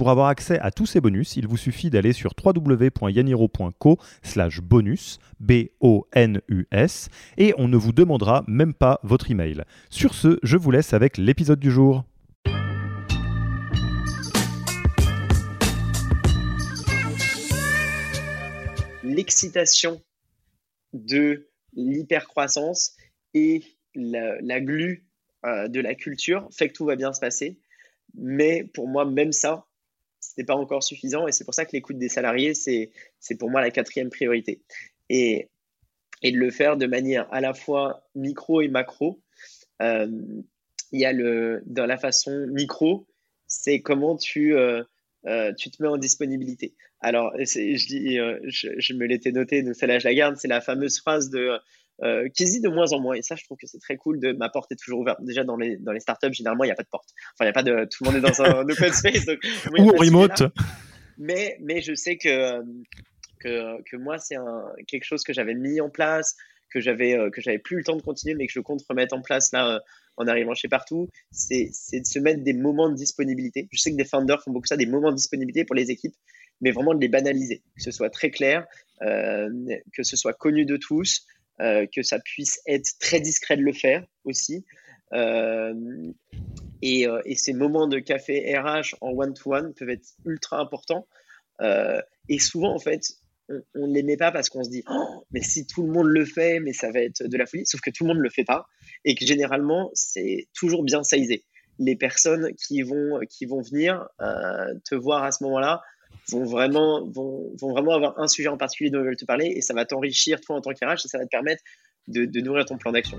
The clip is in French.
Pour avoir accès à tous ces bonus, il vous suffit d'aller sur www.yaniro.co slash bonus, B-O-N-U-S, et on ne vous demandera même pas votre email. Sur ce, je vous laisse avec l'épisode du jour. L'excitation de l'hypercroissance et la, glu euh, de la culture fait que tout va bien se passer. Mais pour moi, même ça, n'est pas encore suffisant et c'est pour ça que l'écoute des salariés, c'est pour moi la quatrième priorité. Et, et de le faire de manière à la fois micro et macro. Euh, il y a le, dans la façon micro, c'est comment tu, euh, euh, tu te mets en disponibilité. Alors, je, je, me l'étais noté, donc celle-là je la garde, c'est la fameuse phrase de euh, qui hésite de moins en moins. Et ça, je trouve que c'est très cool. De, ma porte est toujours ouverte. Déjà, dans les, dans les startups, généralement, il n'y a pas de porte. Enfin, il n'y a pas de. Tout le monde est dans un open space. Donc, Ou remote. Mais, mais je sais que, que, que moi, c'est quelque chose que j'avais mis en place, que j'avais euh, que j'avais plus le temps de continuer, mais que je compte remettre en place là euh, en arrivant chez partout, c'est de se mettre des moments de disponibilité. Je sais que des founders font beaucoup ça, des moments de disponibilité pour les équipes, mais vraiment de les banaliser, que ce soit très clair, euh, que ce soit connu de tous, que ça puisse être très discret de le faire aussi. Euh, et, euh, et, ces moments de café RH en one-to-one peuvent être ultra importants. et souvent, en fait, on ne les met pas parce qu'on se dit oh, mais si tout le monde le fait, mais ça va être de la folie. Sauf que tout le monde ne le fait pas et que généralement, c'est toujours bien saisé. Les personnes qui vont, qui vont venir te voir à ce moment-là vont vraiment, vont, vraiment avoir un sujet en particulier dont ils veulent te parler et ça va t'enrichir toi en tant qu'RH et ça va te permettre de nourrir ton plan d'action.